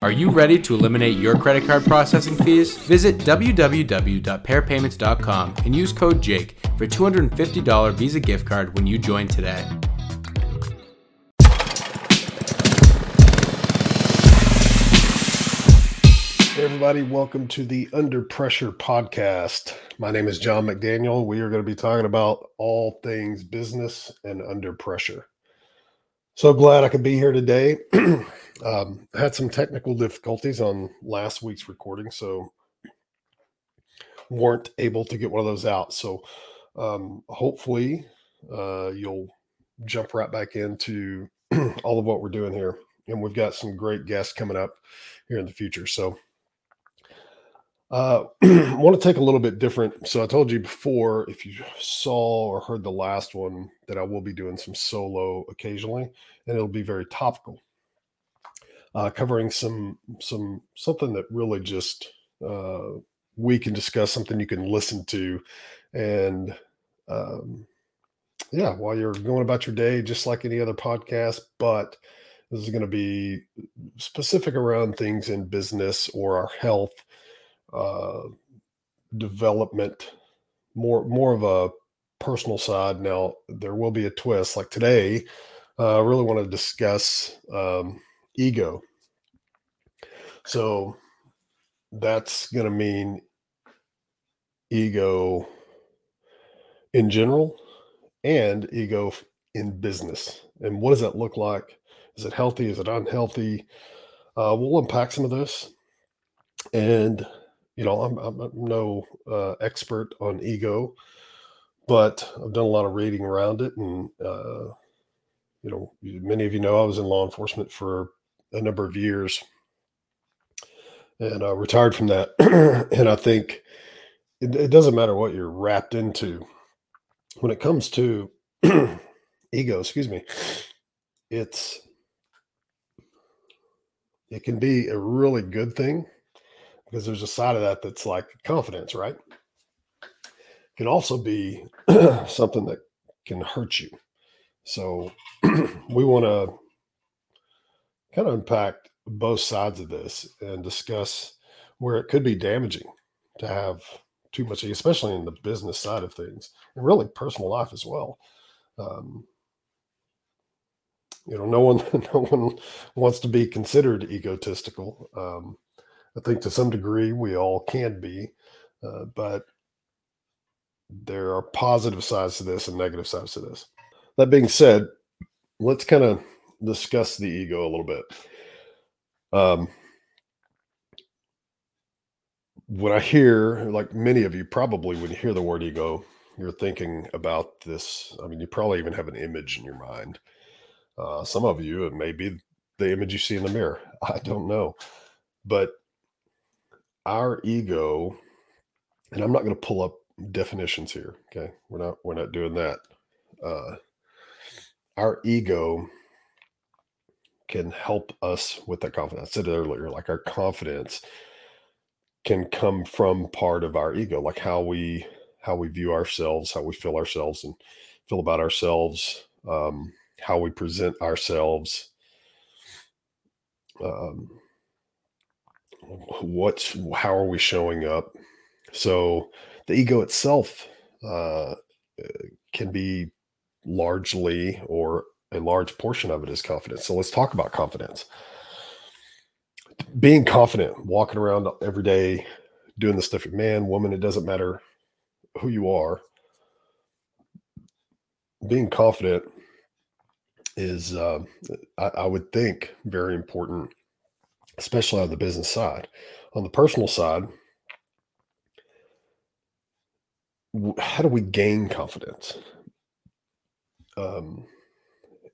Are you ready to eliminate your credit card processing fees? Visit www.pairpayments.com and use code JAKE for a $250 Visa gift card when you join today. Hey everybody, welcome to the Under Pressure podcast. My name is John McDaniel. We are going to be talking about all things business and under pressure. So glad I could be here today. Um, had some technical difficulties on last week's recording, so weren't able to get one of those out. So um, hopefully uh, you'll jump right back into all of what we're doing here. And we've got some great guests coming up here in the future. So uh, I want to take a little bit different. So I told you before, if you saw or heard the last one, that I will be doing some solo occasionally, and it'll be very topical uh, covering some some something that really just uh, we can discuss, something you can listen to, and um, yeah, while you're going about your day, just like any other podcast, but this is going to be specific around things in business or our health uh, development, more more of a personal side. Now there will be a twist. Like today, uh, I really want to discuss um, ego. So that's going to mean ego in general and ego in business. And what does that look like? Is it healthy? Is it unhealthy? Uh, we'll unpack some of this. And, you know, I'm, I'm no uh, expert on ego, but I've done a lot of reading around it. And, uh, you know, many of you know I was in law enforcement for a number of years and uh, retired from that. and I think it, it, doesn't matter what you're wrapped into when it comes to ego. Excuse me. It's it can be a really good thing because there's a side of that that's like confidence, right? It can also be something that can hurt you. So we want to kind of unpack both sides of this and discuss where it could be damaging to have too much, especially in the business side of things and really personal life as well. Um, you know, no one, no one wants to be considered egotistical. Um, I think to some degree we all can be, uh, but there are positive sides to this and negative sides to this. That being said, let's kind of discuss the ego a little bit. Um, when I hear, like many of you probably, when you hear the word ego, you're thinking about this. I mean, you probably even have an image in your mind. Uh, some of you, it may be the image you see in the mirror. I don't know. But our ego, and I'm not going to pull up definitions here. Okay. We're not, we're not doing that. Uh, our ego can help us with that confidence. I said earlier, like our confidence can come from part of our ego, like how we how we view ourselves, how we feel ourselves, and feel about ourselves, um, how we present ourselves. Um, what's how are we showing up? So the ego itself uh, can be largely or a large portion of it is confidence. So let's talk about confidence. Being confident, walking around every day, doing the stuff, man, woman, it doesn't matter who you are. Being confident is, uh, I, I would think, very important, especially on the business side. On the personal side, how do we gain confidence? Um,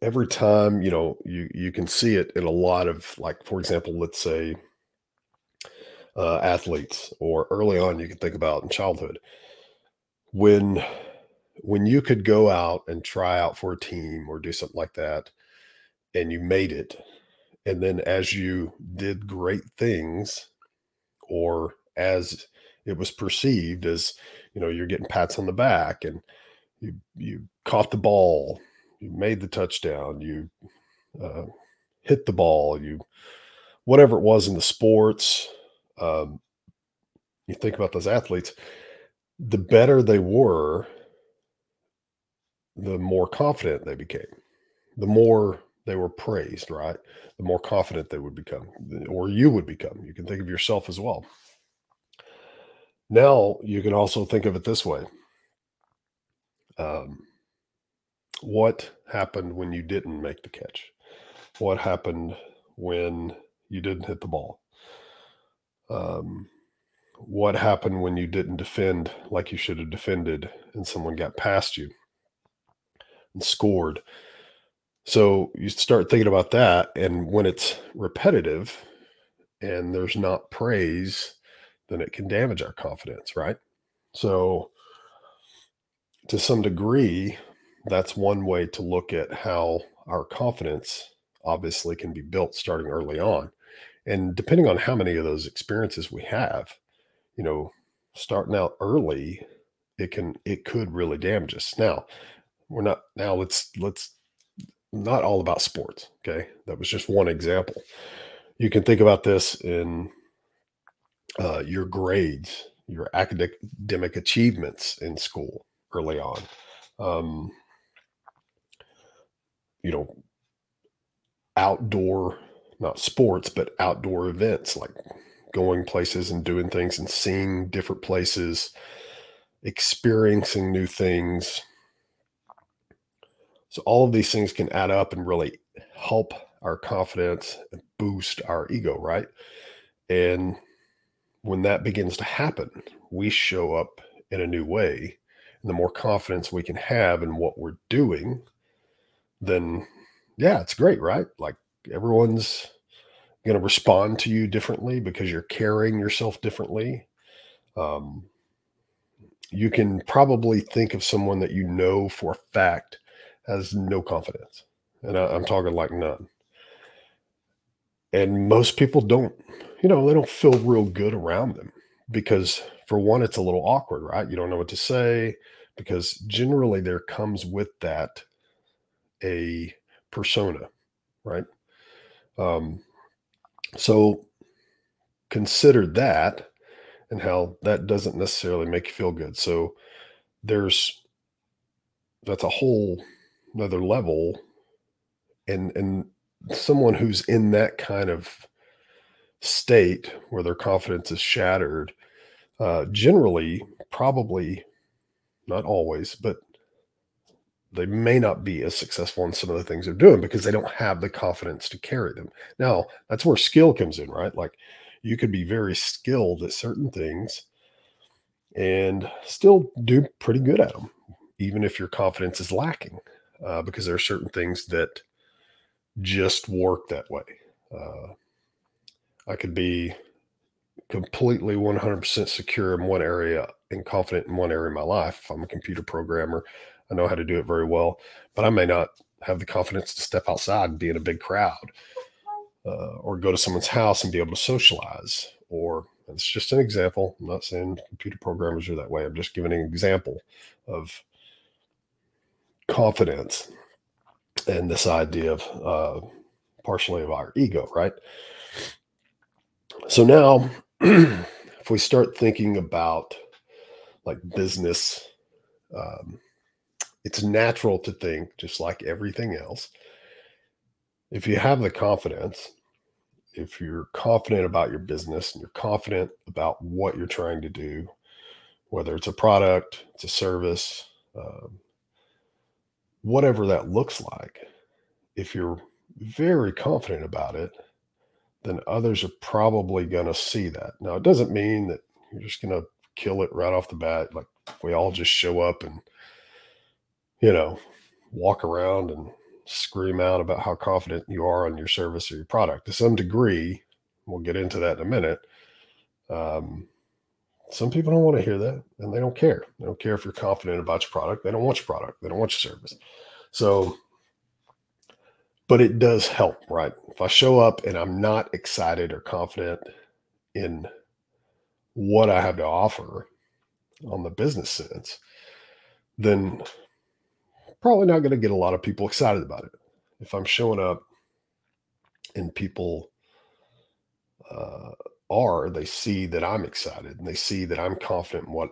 every time you know you you can see it in a lot of like for example let's say uh, athletes or early on you can think about in childhood. When when you could go out and try out for a team or do something like that and you made it and then as you did great things or as it was perceived as you know you're getting pats on the back and you you caught the ball you made the touchdown, you uh, hit the ball, you whatever it was in the sports. Um, you think about those athletes, the better they were, the more confident they became, the more they were praised, right? The more confident they would become, or you would become. You can think of yourself as well. Now, you can also think of it this way um, What happened when you didn't make the catch? What happened when you didn't hit the ball? Um, what happened when you didn't defend like you should have defended and someone got past you and scored? So you start thinking about that. And when it's repetitive and there's not praise, then it can damage our confidence, right? So, to some degree, that's one way to look at how our confidence obviously can be built starting early on. And depending on how many of those experiences we have, you know, starting out early, it can it could really damage us. Now, we're not now let's let's not all about sports, okay? That was just one example. You can think about this in uh, your grades, your academic achievements in school early on. Um, you know, outdoor, not sports, but outdoor events like going places and doing things and seeing different places, experiencing new things. So, all of these things can add up and really help our confidence and boost our ego, right? And when that begins to happen, we show up in a new way. And the more confidence we can have in what we're doing, then yeah, it's great, right? Like everyone's going to respond to you differently because you're carrying yourself differently. Um, you can probably think of someone that you know for a fact has no confidence. And I, I'm talking like none. And most people don't you know, they don't feel real good around them because for one, it's a little awkward, right? You don't know what to say because generally there comes with that a persona, right? Um, so consider that and how that doesn't necessarily make you feel good. So there's that's a whole another level and and someone who's in that kind of state where their confidence is shattered, uh, generally, probably not always, but they may not be as successful in some of the things they're doing because they don't have the confidence to carry them. Now, that's where skill comes in, right? Like you could be very skilled at certain things and still do pretty good at them, even if your confidence is lacking, uh, because there are certain things that just work that way. Uh, I could be completely 100% secure in one area and confident in one area of my life. If I'm a computer programmer, I know how to do it very well, but I may not have the confidence to step outside and be in a big crowd uh, or go to someone's house and be able to socialize. Or it's just an example. I'm not saying computer programmers are that way. I'm just giving an example of confidence and this idea of uh, partially of our ego, right? So now, if we start thinking about like business, um, it's natural to think, just like everything else, if you have the confidence, if you're confident about your business and you're confident about what you're trying to do, whether it's a product, it's a service, um, whatever that looks like, if you're very confident about it, then others are probably going to see that. Now, it doesn't mean that you're just going to kill it right off the bat. Like we all just show up and, you know, walk around and scream out about how confident you are on your service or your product. To some degree, we'll get into that in a minute. Um, some people don't want to hear that and they don't care. They don't care if you're confident about your product. They don't want your product. They don't want your service. So but it does help, right? If I show up and I'm not excited or confident in what I have to offer on the business sense, then probably not going to get a lot of people excited about it. If I'm showing up and people uh, are they see that I'm excited and they see that I'm confident in what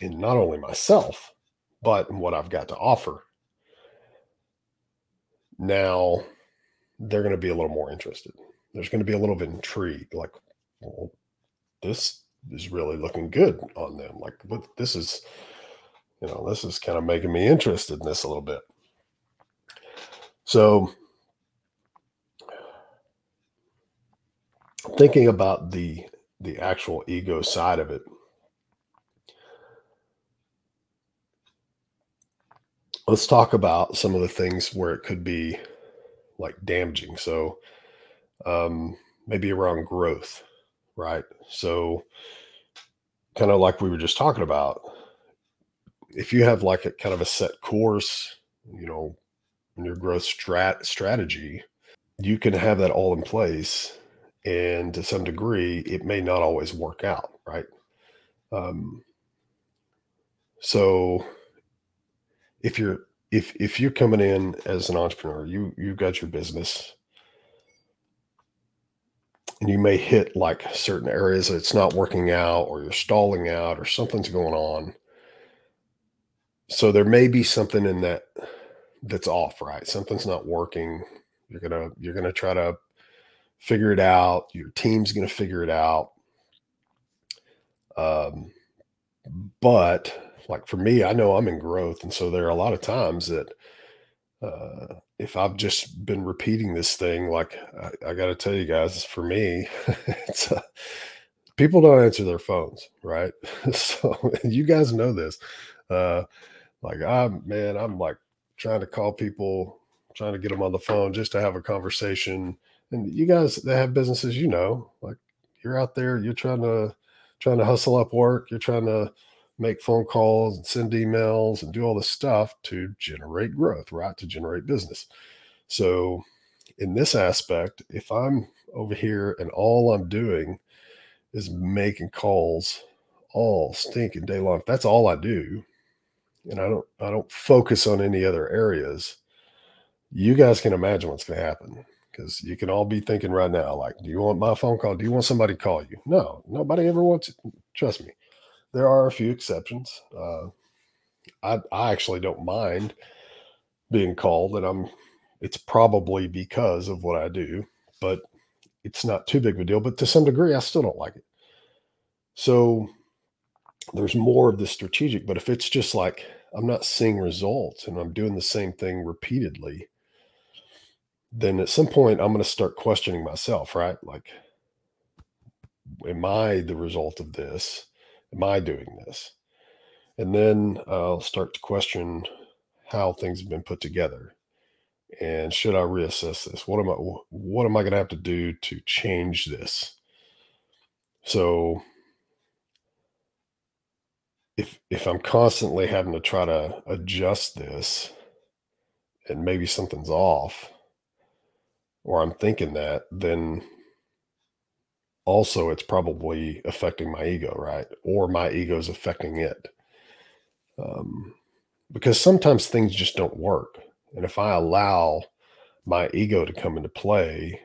in not only myself but in what I've got to offer. Now they're going to be a little more interested. There's going to be a little bit intrigue, like, well, this is really looking good on them. Like, what this is, you know, this is kind of making me interested in this a little bit. So, thinking about the the actual ego side of it, let's talk about some of the things where it could be like damaging. So, um, maybe around growth, right? So, kind of like we were just talking about, if you have like a kind of a set course, you know, in your growth strat strategy, you can have that all in place. And to some degree, it may not always work out, right? Um, so if you're if if you're coming in as an entrepreneur, you you've got your business and you may hit like certain areas that it's not working out or you're stalling out or something's going on. So there may be something in that that's off, right? Something's not working. You're gonna you're gonna try to figure it out. Your team's gonna figure it out. Um, but like for me, I know I'm in growth, and so there are a lot of times that uh, if I've just been repeating this thing, like I, I got to tell you guys, for me, it's uh, people don't answer their phones, right? so you guys know this. Uh, like I'm, man, I'm like trying to call people, trying to get them on the phone just to have a conversation. And you guys that have businesses, you know, like you're out there, you're trying to trying to hustle up work, you're trying to make phone calls and send emails and do all this stuff to generate growth, right? To generate business. So, in this aspect, if I'm over here and all I'm doing is making calls all stinking day long, that's all I do, and I don't I don't focus on any other areas, you guys can imagine what's going to happen because you can all be thinking right now, like, do you want my phone call? Do you want somebody to call you? No, nobody ever wants it. Trust me there are a few exceptions. Uh, I I actually don't mind being called, and I'm. It's probably because of what I do, but it's not too big of a deal. But to some degree, I still don't like it. So there's more of the strategic. But if it's just like I'm not seeing results and I'm doing the same thing repeatedly, then at some point I'm going to start questioning myself, right? Like, am I the result of this? am I doing this? And then I'll start to question how things have been put together. And should I reassess this? What am I what am I going to have to do to change this? So if if I'm constantly having to try to adjust this and maybe something's off or I'm thinking that, then also it's probably affecting my ego, right? Or my ego is affecting it. Um, because sometimes things just don't work. And if I allow my ego to come into play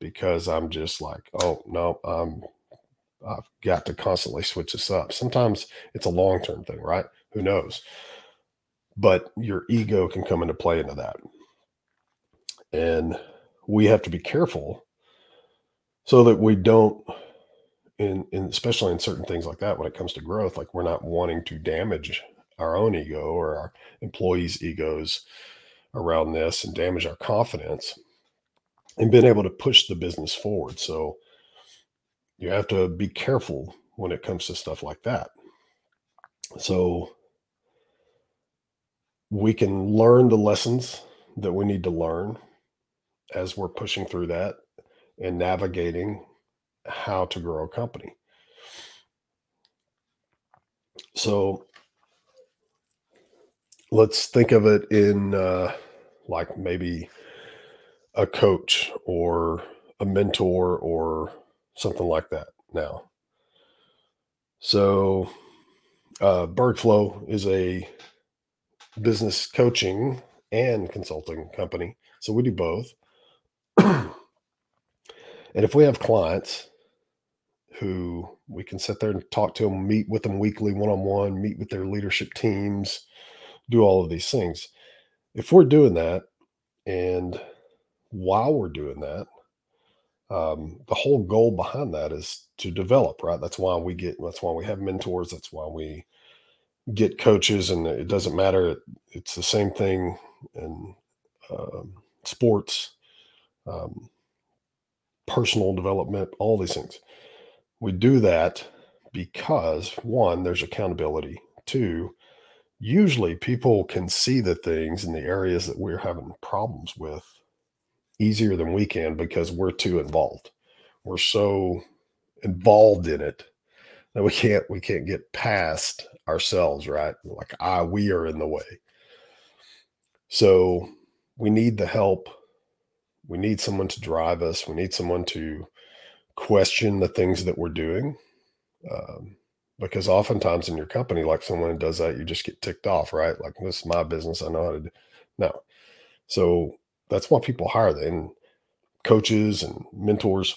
because I'm just like, oh, no, I'm, I've got to constantly switch this up. Sometimes it's a long term thing, right? Who knows? But your ego can come into play into that. And we have to be careful so that we don't in, in especially in certain things like that when it comes to growth like we're not wanting to damage our own ego or our employees egos around this and damage our confidence and being able to push the business forward so you have to be careful when it comes to stuff like that so we can learn the lessons that we need to learn as we're pushing through that and navigating how to grow a company. So let's think of it in uh, like maybe a coach or a mentor or something like that now. So, uh, Bergflow is a business coaching and consulting company. So we do both. And if we have clients who we can sit there and talk to them, meet with them weekly, one on one, meet with their leadership teams, do all of these things. If we're doing that, and while we're doing that, um, the whole goal behind that is to develop, right? That's why we get, that's why we have mentors. That's why we get coaches, and it doesn't matter. It's the same thing in um, sports, um, personal development, all these things. We do that because one, there's accountability. Two, usually people can see the things in the areas that we're having problems with easier than we can because we're too involved. We're so involved in it that we can't we can't get past ourselves, right? Like ah, we are in the way. So we need the help. We need someone to drive us. We need someone to question the things that we're doing. Um, because oftentimes in your company, like someone does that, you just get ticked off, right? Like this is my business. I know how to do. No. So that's why people hire them coaches and mentors,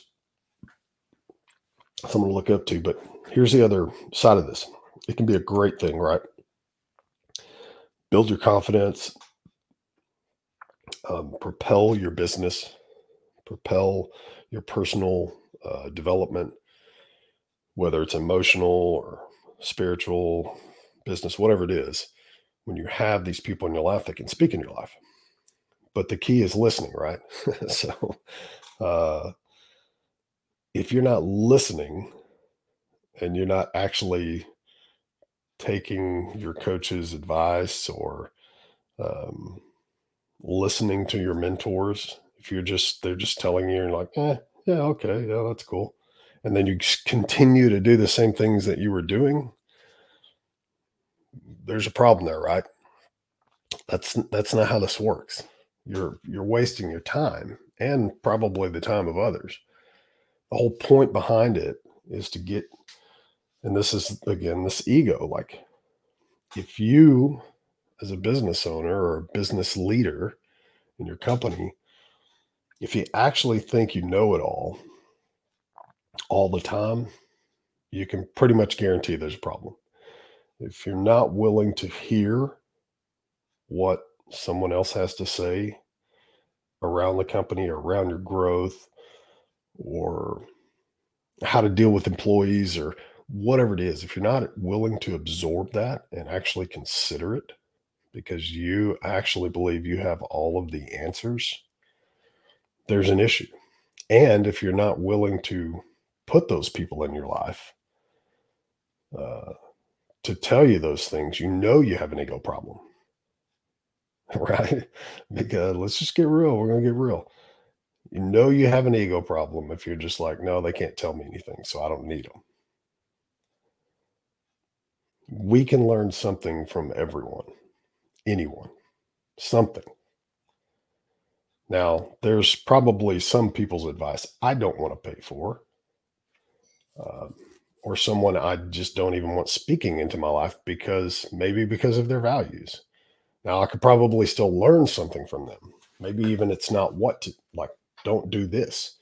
someone to look up to. But here's the other side of this. It can be a great thing, right? Build your confidence, um, propel your business, propel your personal uh, development, whether it's emotional or spiritual, business, whatever it is, when you have these people in your life that can speak in your life. But the key is listening, right? so uh, if you're not listening and you're not actually taking your coach's advice or um, listening to your mentors, if you're just, they're just telling you, you're like, eh, yeah, okay, yeah, that's cool and then you continue to do the same things that you were doing, there's a problem there, right? That's that's not how this works. You're you're wasting your time and probably the time of others. The whole point behind it is to get and this is again this ego like if you as a business owner or a business leader in your company if you actually think you know it all all the time, you can pretty much guarantee there's a problem. If you're not willing to hear what someone else has to say around the company or around your growth or how to deal with employees or whatever it is, if you're not willing to absorb that and actually consider it because you actually believe you have all of the answers, there's an issue. And if you're not willing to put those people in your life uh, to tell you those things, you know you have an ego problem, right? because let's just get real. We're going to get real. You know you have an ego problem if you're just like, no, they can't tell me anything, so I don't need them. We can learn something from everyone, anyone, something. Now, there's probably some people's advice I don't want to pay for uh, or someone I just don't even want speaking into my life because maybe because of their values. Now, I could probably still learn something from them. Maybe even it's not what to like, don't do this.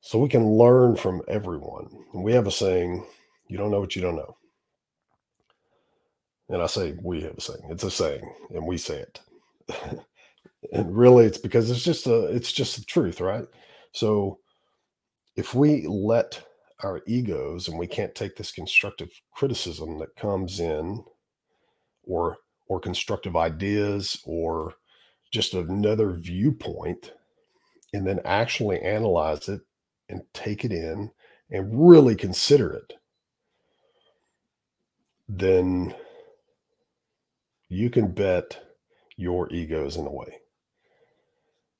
So we can learn from everyone. And we have a saying, you don't know what you don't know. And I say we have a saying. It's a saying, and we say it. and really it's because it's just a it's just the truth, right? So if we let our egos and we can't take this constructive criticism that comes in or or constructive ideas or just another viewpoint and then actually analyze it and take it in and really consider it then you can bet your ego is in the way.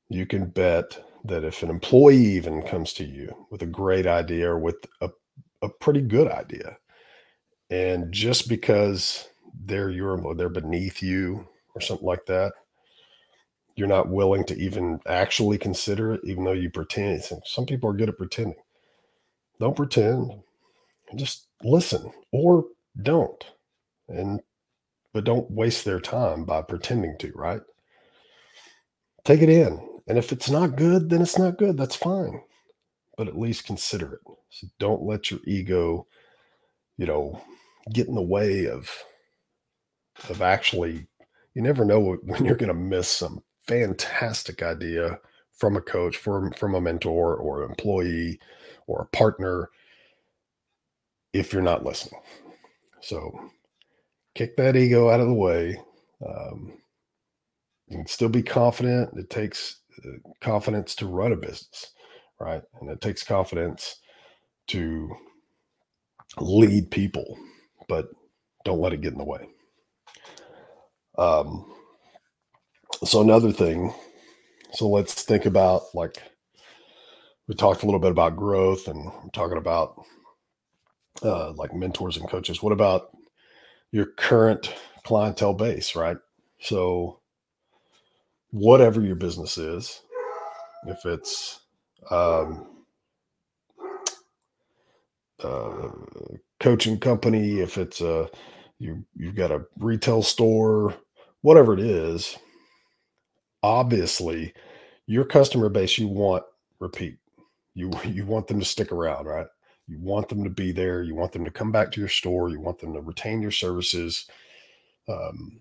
You can bet that if an employee even comes to you with a great idea or with a, a pretty good idea, and just because they're your they're beneath you or something like that, you're not willing to even actually consider it, even though you pretend. Some people are good at pretending. Don't pretend. Just listen or don't. And but don't waste their time by pretending to, right? Take it in and if it's not good, then it's not good. That's fine. but at least consider it. So don't let your ego, you know, get in the way of of actually you never know when you're going to miss some fantastic idea from a coach, from from a mentor or an employee or a partner if you're not listening. So kick that ego out of the way. Um, you can still be confident. It takes uh, confidence to run a business, right? And it takes confidence to lead people, but don't let it get in the way. Um, so another thing, so let's think about like we talked a little bit about growth and talking about uh, like mentors and coaches. What about your current clientele base, right? So whatever your business is, if it's um, uh, coaching company, if it's a you you've got a retail store, whatever it is, obviously your customer base you want repeat. You you want them to stick around, right? You want them to be there. You want them to come back to your store. You want them to retain your services. Um,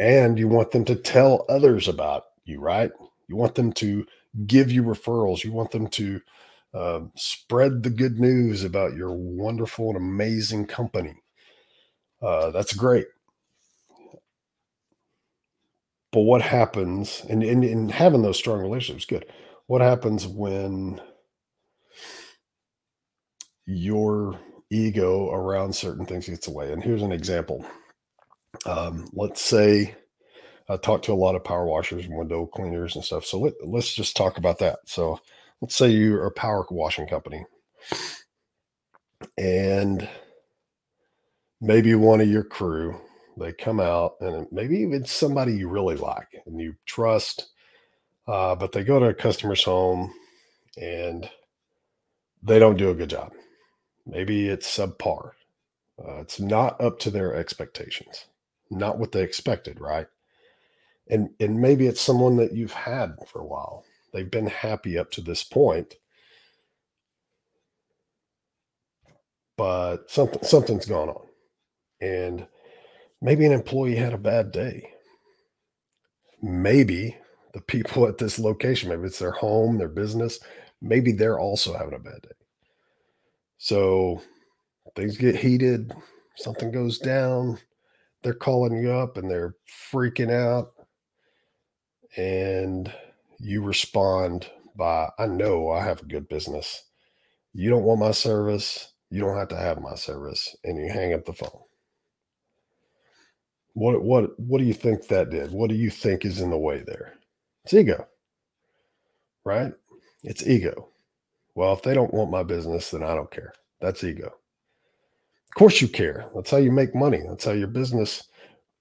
and you want them to tell others about you, right? You want them to give you referrals. You want them to uh, spread the good news about your wonderful and amazing company. Uh, that's great. But what happens, and, and, and having those strong relationships, good. What happens when your ego around certain things gets away? And here's an example. Um, let's say I talk to a lot of power washers and window cleaners and stuff. So let, let's just talk about that. So let's say you're a power washing company and maybe one of your crew they come out and maybe even somebody you really like and you trust uh, but they go to a customer's home and they don't do a good job. Maybe it's subpar. Uh, it's not up to their expectations not what they expected right? And and maybe it's someone that you've had for a while. They've been happy up to this point. But something something's gone on. And maybe an employee had a bad day maybe the people at this location maybe it's their home their business maybe they're also having a bad day so things get heated something goes down they're calling you up and they're freaking out and you respond by, I know I have a good business. You don't want my service. You don't have to have my service. And you hang up the phone. What what what do you think that did? What do you think is in the way there? It's ego. Right? It's ego. Well, if they don't want my business, then I don't care. That's ego. Of course you care. That's how you make money. That's how your business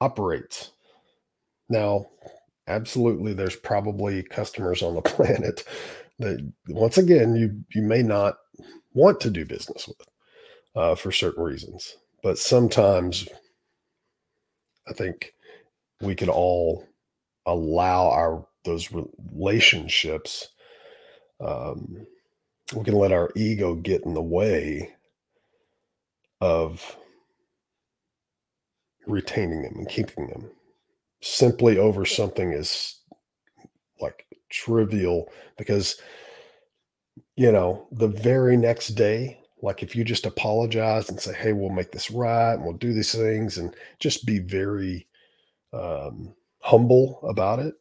operates. Now, absolutely there's probably customers on the planet that once again you you may not want to do business with uh, for certain reasons but sometimes i think we can all allow our those relationships um, we can let our ego get in the way of retaining them and keeping them simply over something is like trivial because you know the very next day like if you just apologize and say hey we'll make this right and we'll do these things and just be very um, humble about it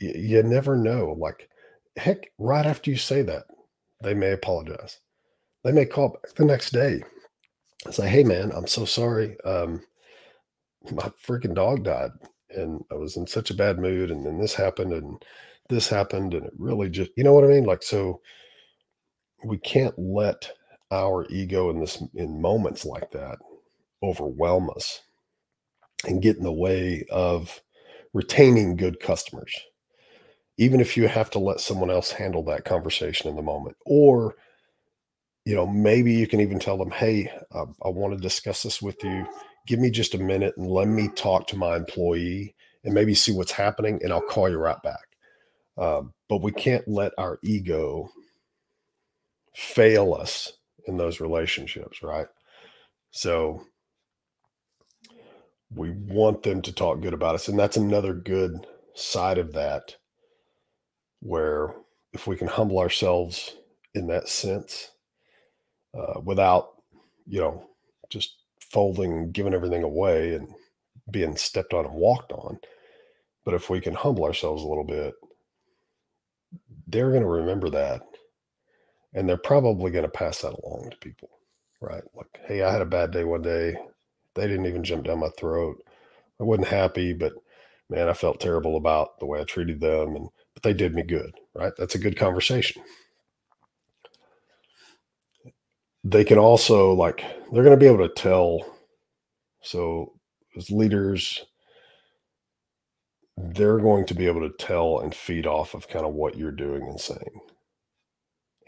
you, you never know. Like heck right after you say that they may apologize. They may call back the next day and say hey man i'm so sorry um, my freaking dog died and I was in such a bad mood and then this happened and this happened and it really just you know what I mean? Like so we can't let our ego in this in moments like that overwhelm us and get in the way of retaining good customers even if you have to let someone else handle that conversation in the moment or you know maybe you can even tell them hey I, I want to discuss this with you give me just a minute and let me talk to my employee and maybe see what's happening and I'll call you right back. Um, but we can't let our ego fail us in those relationships, right? So we want them to talk good about us. And that's another good side of that, where if we can humble ourselves in that sense uh, without, you know, just folding giving everything away and being stepped on and walked on. But if we can humble ourselves a little bit, they're going to remember that. And they're probably going to pass that along to people, right? Like, hey, I had a bad day one day. They didn't even jump down my throat. I wasn't happy, but man, I felt terrible about the way I treated them. And, but they did me good, right? That's a good conversation. They can also, like, they're going to be able to tell. So, as leaders, they're going to be able to tell and feed off of kind of what you're doing and saying.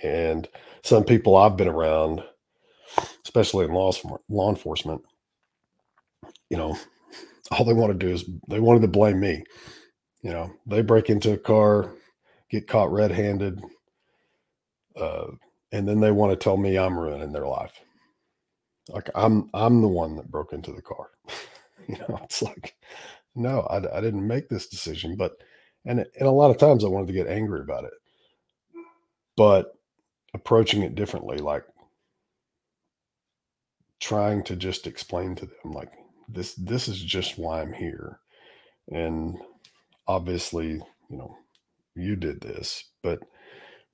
And some people I've been around, especially in law, law enforcement, you know, all they want to do is they wanted to blame me. You know, they break into a car, get caught red handed, uh, and then they want to tell me I'm ruining their life. Like I'm I'm the one that broke into the car. you know, it's like no, I, I didn't make this decision, but and and a lot of times I wanted to get angry about it, but approaching it differently, like trying to just explain to them, like this this is just why I'm here, and obviously, you know, you did this, but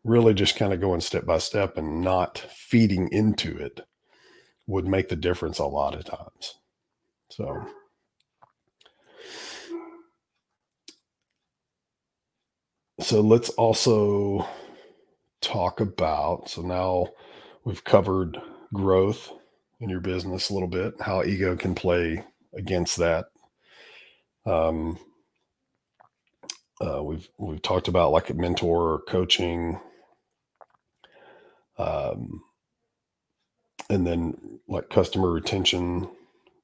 really just kind of going step by step and not feeding into it would make the difference a lot of times. So so let's also talk about. So now we've covered growth in your business a little bit how ego can play against that. Um, uh, we've we've talked about like a mentor or coaching. Um, and then like customer retention.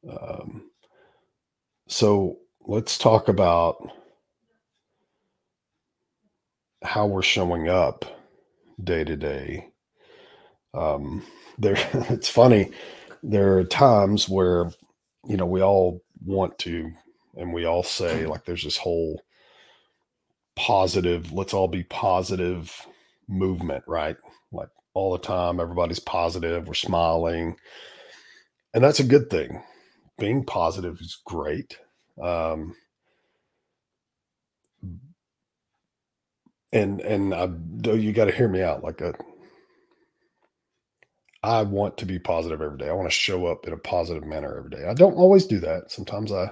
Um, so let's talk about how we're showing up day to day. Um, there, it's funny. There are times where, you know, we all want to, and we all say like, there's this whole positive. Let's all be positive movement, right? Like all the time, everybody's positive. We're smiling, and that's a good thing. Being positive is great. Um, and and I, you got to hear me out. Like a, uh, I want to be positive every day. I want to show up in a positive manner every day. I don't always do that. Sometimes I,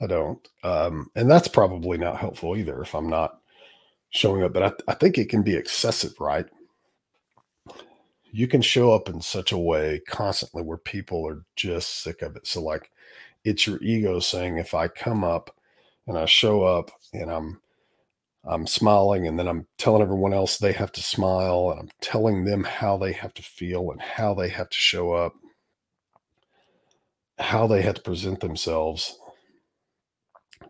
I don't, um, and that's probably not helpful either if I'm not showing up. But I, I think it can be excessive, right? You can show up in such a way constantly where people are just sick of it. So like, it's your ego saying, if I come up and I show up and I'm I'm smiling and then I'm telling everyone else they have to smile and I'm telling them how they have to feel and how they have to show up, how they have to present themselves.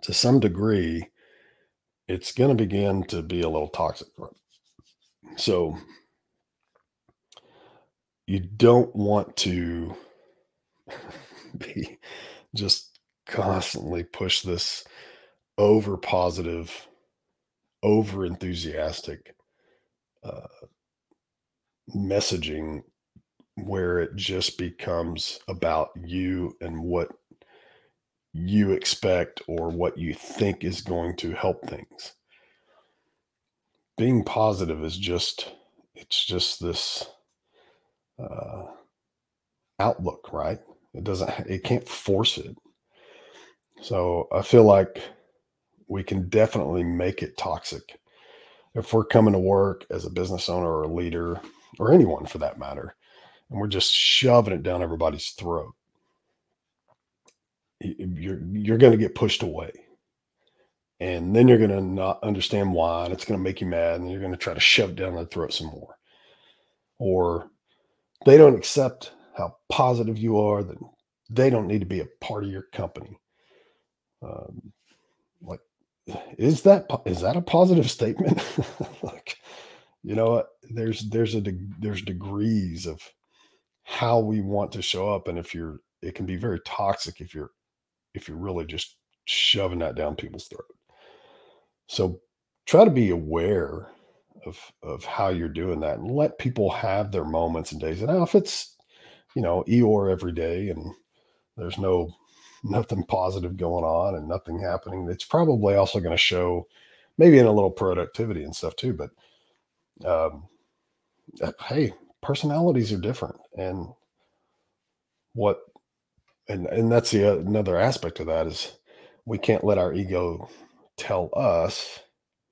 To some degree, it's going to begin to be a little toxic. So you don't want to be just constantly push this over positive over enthusiastic uh, messaging where it just becomes about you and what you expect or what you think is going to help things. Being positive is just, it's just this uh, outlook, right? It doesn't, it can't force it. So I feel like we can definitely make it toxic. If we're coming to work as a business owner or a leader or anyone for that matter and we're just shoving it down everybody's throat you're you're going to get pushed away. And then you're going to not understand why and it's going to make you mad and you're going to try to shove down their throat some more. Or they don't accept how positive you are that they don't need to be a part of your company. Um, is that is that a positive statement like you know? There's there's a there's degrees of how we want to show up, and if you're, it can be very toxic if you're if you're really just shoving that down people's throat. So try to be aware of of how you're doing that, and let people have their moments and days. And now, if it's you know Eeyore every day, and there's no nothing positive going on and nothing happening, it's probably also going to show maybe in a little productivity and stuff too. But um, uh, hey, personalities are different, and what and and that's the uh, another aspect of that is we can't let our ego tell us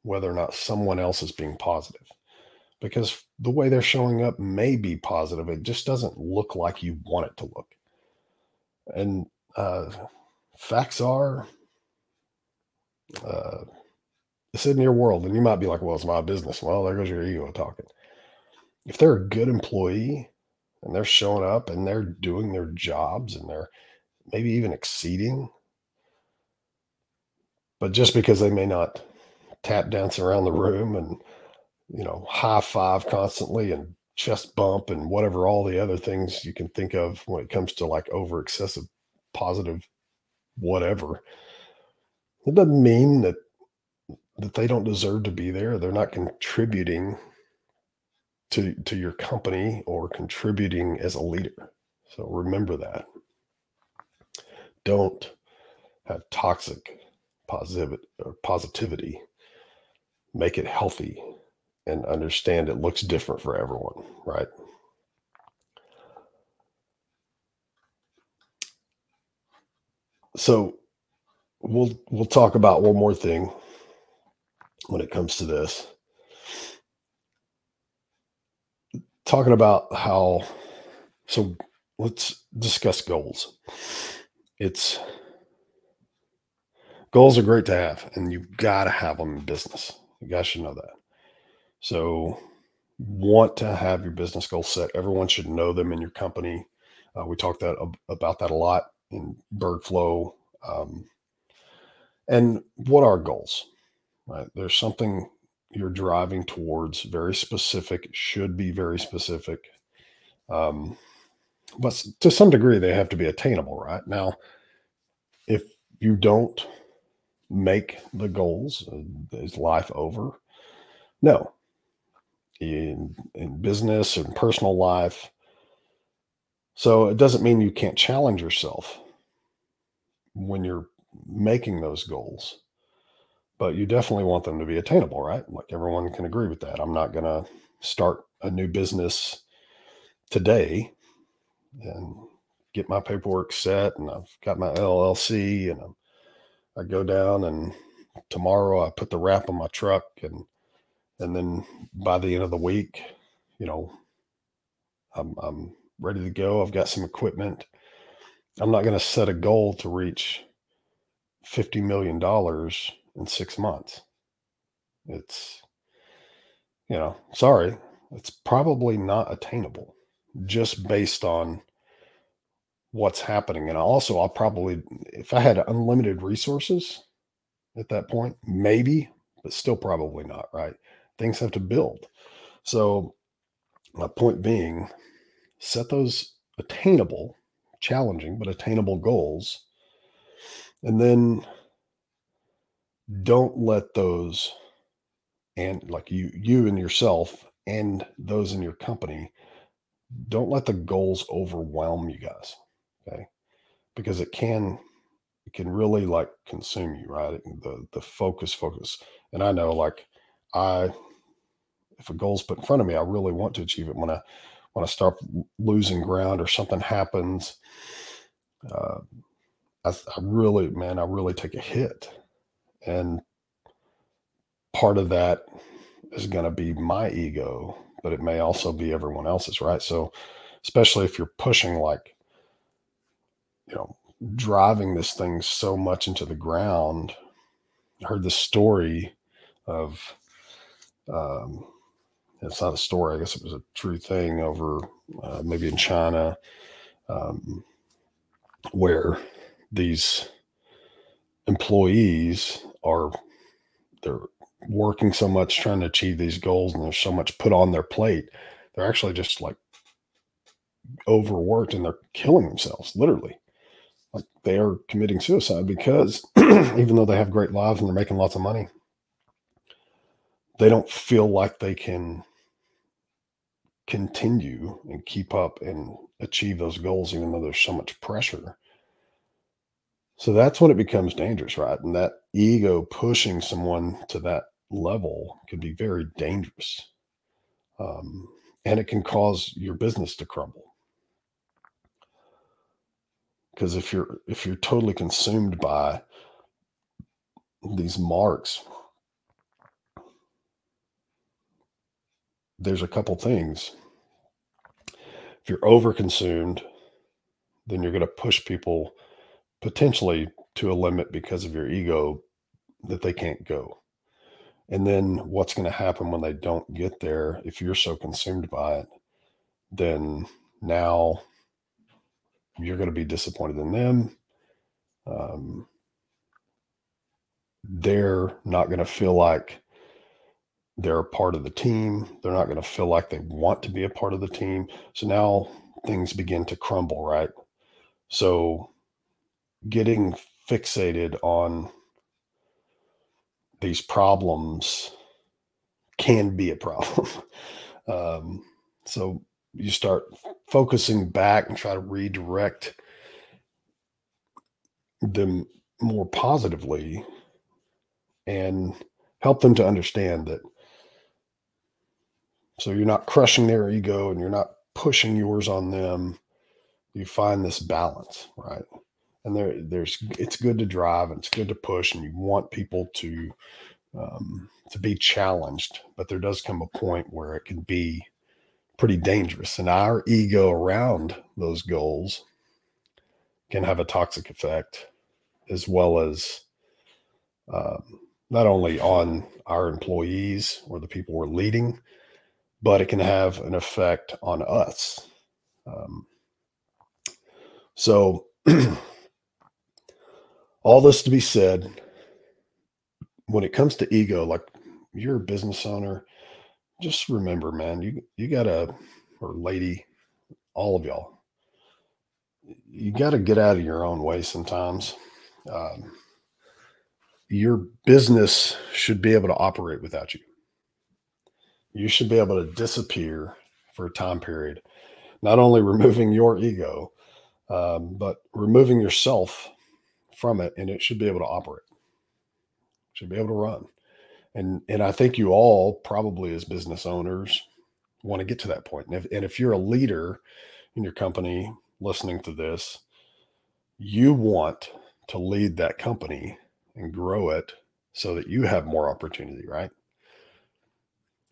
whether or not someone else is being positive because the way they're showing up may be positive it just doesn't look like you want it to look and uh, facts are uh, it's in your world and you might be like well it's my business. Well there goes your ego talking. If they're a good employee and they're showing up and they're doing their jobs and they're maybe even exceeding but just because they may not tap dance around the room and you know high five constantly and chest bump and whatever all the other things you can think of when it comes to like over excessive positive whatever it doesn't mean that that they don't deserve to be there. They're not contributing to to your company or contributing as a leader. So remember that. Don't have toxic positivity or positivity. Make it healthy and understand it looks different for everyone right so we'll we'll talk about one more thing when it comes to this. Talking about how so let's discuss goals. It's goals are great to have and you've got to have them in business. You guys should know that. So want to have your business goals set. Everyone should know them in your company. Uh, we talked that about that a lot in BergFlow um, and what are goals? Right there's something you're driving towards very specific should be very specific um, but to some degree they have to be attainable right? Now if you don't make the goals uh, is life over? No. In in business and personal life so it doesn't mean you can't challenge yourself when you're making those goals but you definitely want them to be attainable right? Like everyone can agree with that. I'm not going to start a new business today and get my paperwork set and I've got my LLC and I'm, I go down and tomorrow I put the wrap on my truck and and then by the end of the week, you know, I'm I'm ready to go. I've got some equipment. I'm not going to set a goal to reach 50 million dollars in 6 months. It's you know, sorry, it's probably not attainable just based on what's happening. And also, I'll probably, if I had unlimited resources at that point, maybe, but still probably not, right? Things have to build. So, my point being, set those attainable, challenging, but attainable goals. And then don't let those and like you you and yourself and those in your company don't let the goals overwhelm you guys Okay. Because it can it can really like consume you, right? The the focus, focus. And I know like I if a goal's put in front of me, I really want to achieve it. When I when I start losing ground or something happens, uh, I, I really, man, I really take a hit. And part of that is going to be my ego, but it may also be everyone else's, right? So, especially if you're pushing like you know, driving this thing so much into the ground. I heard the story of, um, it's not a story, I guess it was a true thing over uh, maybe in China, um, where these employees are they're working so much trying to achieve these goals and there's so much put on their plate, they're actually just like overworked and they're killing themselves, literally. Like they are committing suicide because even though they have great lives and they're making lots of money, they don't feel like they can continue and keep up and achieve those goals, even though there's so much pressure. So that's when it becomes dangerous, right? And that ego pushing someone to that level could be very dangerous. Um, and it can cause your business to crumble. Because if you're if you're totally consumed by these marks, there's a couple things. If you're overconsumed, then you're going to push people potentially to a limit because of your ego that they can't go. And then what's going to happen when they don't get there? If you're so consumed by it, then now you're going to be disappointed in them. Um, they're not going to feel like they're a part of the team. They're not going to feel like they want to be a part of the team. So now things begin to crumble, right? So getting fixated on these problems can be a problem. um, so you start focusing back and try to redirect them more positively and help them to understand that so you're not crushing their ego and you're not pushing yours on them. You find this balance right? And there there's it's good to drive and it's good to push and you want people to um, to be challenged but there does come a point where it can be pretty dangerous. And our ego around those goals can have a toxic effect as well as um, not only on our employees or the people we're leading but it can have an effect on us um, so all this to be said, when it comes to ego, like you're a business owner, just remember, man, you you gotta, or lady, all of y'all, you gotta get out of your own way sometimes. Um, your business should be able to operate without you. You should be able to disappear for a time period, not only removing your ego, um, but removing yourself from it and it should be able to operate. Should be able to run. And and i think you all probably as business owners want to get to that point. And if, and if you're a leader in your company listening to this you want to lead that company and grow it so that you have more opportunity right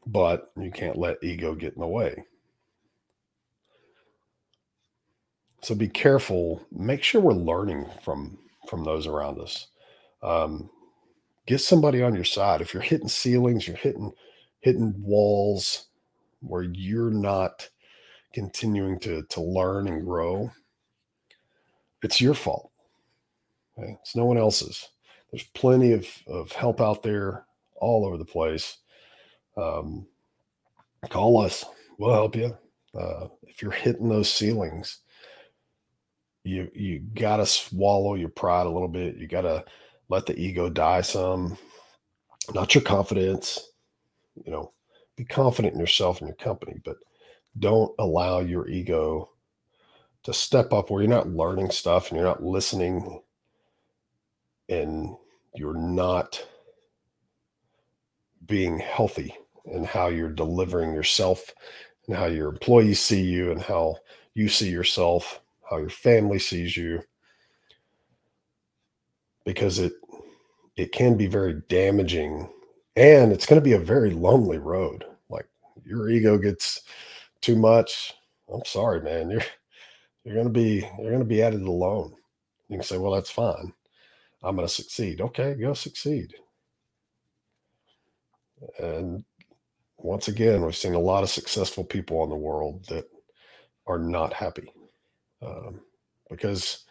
but you can't let ego get in the way so be careful make sure we're learning from from those around us. Um, get somebody on your side. If you're hitting ceilings, you're hitting hitting walls where you're not continuing to to learn and grow. It's your fault. Okay? It's no one else's. There's plenty of, of help out there all over the place. Um, call us. We'll help you. Uh, if you're hitting those ceilings, you you got to swallow your pride a little bit. You got to let the ego die some. Not your confidence. You know, be confident in yourself and your company, but don't allow your ego to step up where you're not learning stuff and you're not listening and you're not being healthy in how you're delivering yourself and how your employees see you and how you see yourself how your family sees you. Because it it can be very damaging and it's going to be a very lonely road. Like your ego gets too much. I'm sorry man. You're you're going to be you're going to be at it alone. You can say well that's fine. I'm going to succeed. Okay go succeed. And once again we've seen a lot of successful people in the world that are not happy um, because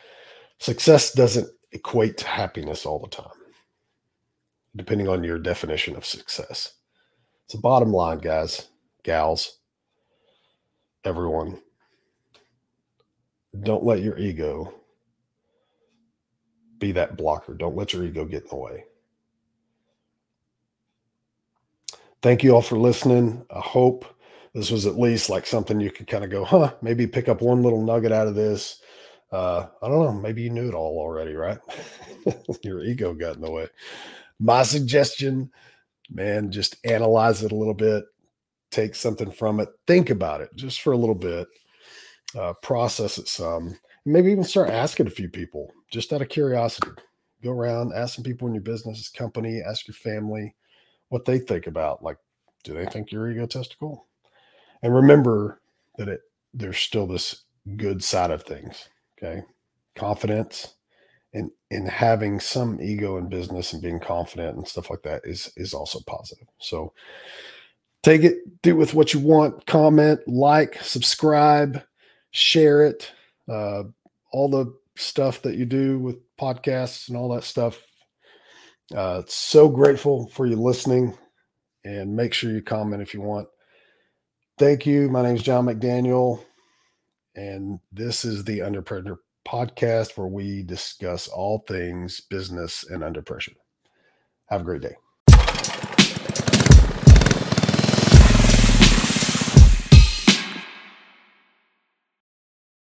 success doesn't equate to happiness all the time. depending on your definition of success. It's a bottom line, guys, gals, everyone. Don't let your ego be that blocker. Don't let your ego get in the way. Thank you all for listening. I hope this was at least like something you could kind of go, huh, maybe pick up one little nugget out of this. Uh, I don't know. Maybe you knew it all already, right? Your ego got in the way. My suggestion, man, just analyze it a little bit, take something from it, think about it just for a little bit, uh, process it some, maybe even start asking a few people just out of curiosity. Go around, ask some people in your business, company, ask your family what they think about. Like, do they think you're egotistical? And remember that it there's still this good side of things. Okay. Confidence and in having some ego in business and being confident and stuff like that is is also positive. So take it, do with what you want, comment, like, subscribe, share it. Uh, all the stuff that you do with podcasts and all that stuff. Uh, so grateful for you listening and make sure you comment if you want. Thank you. My name is John McDaniel, and this is the Under Pressure podcast where we discuss all things business and under pressure. Have a great day.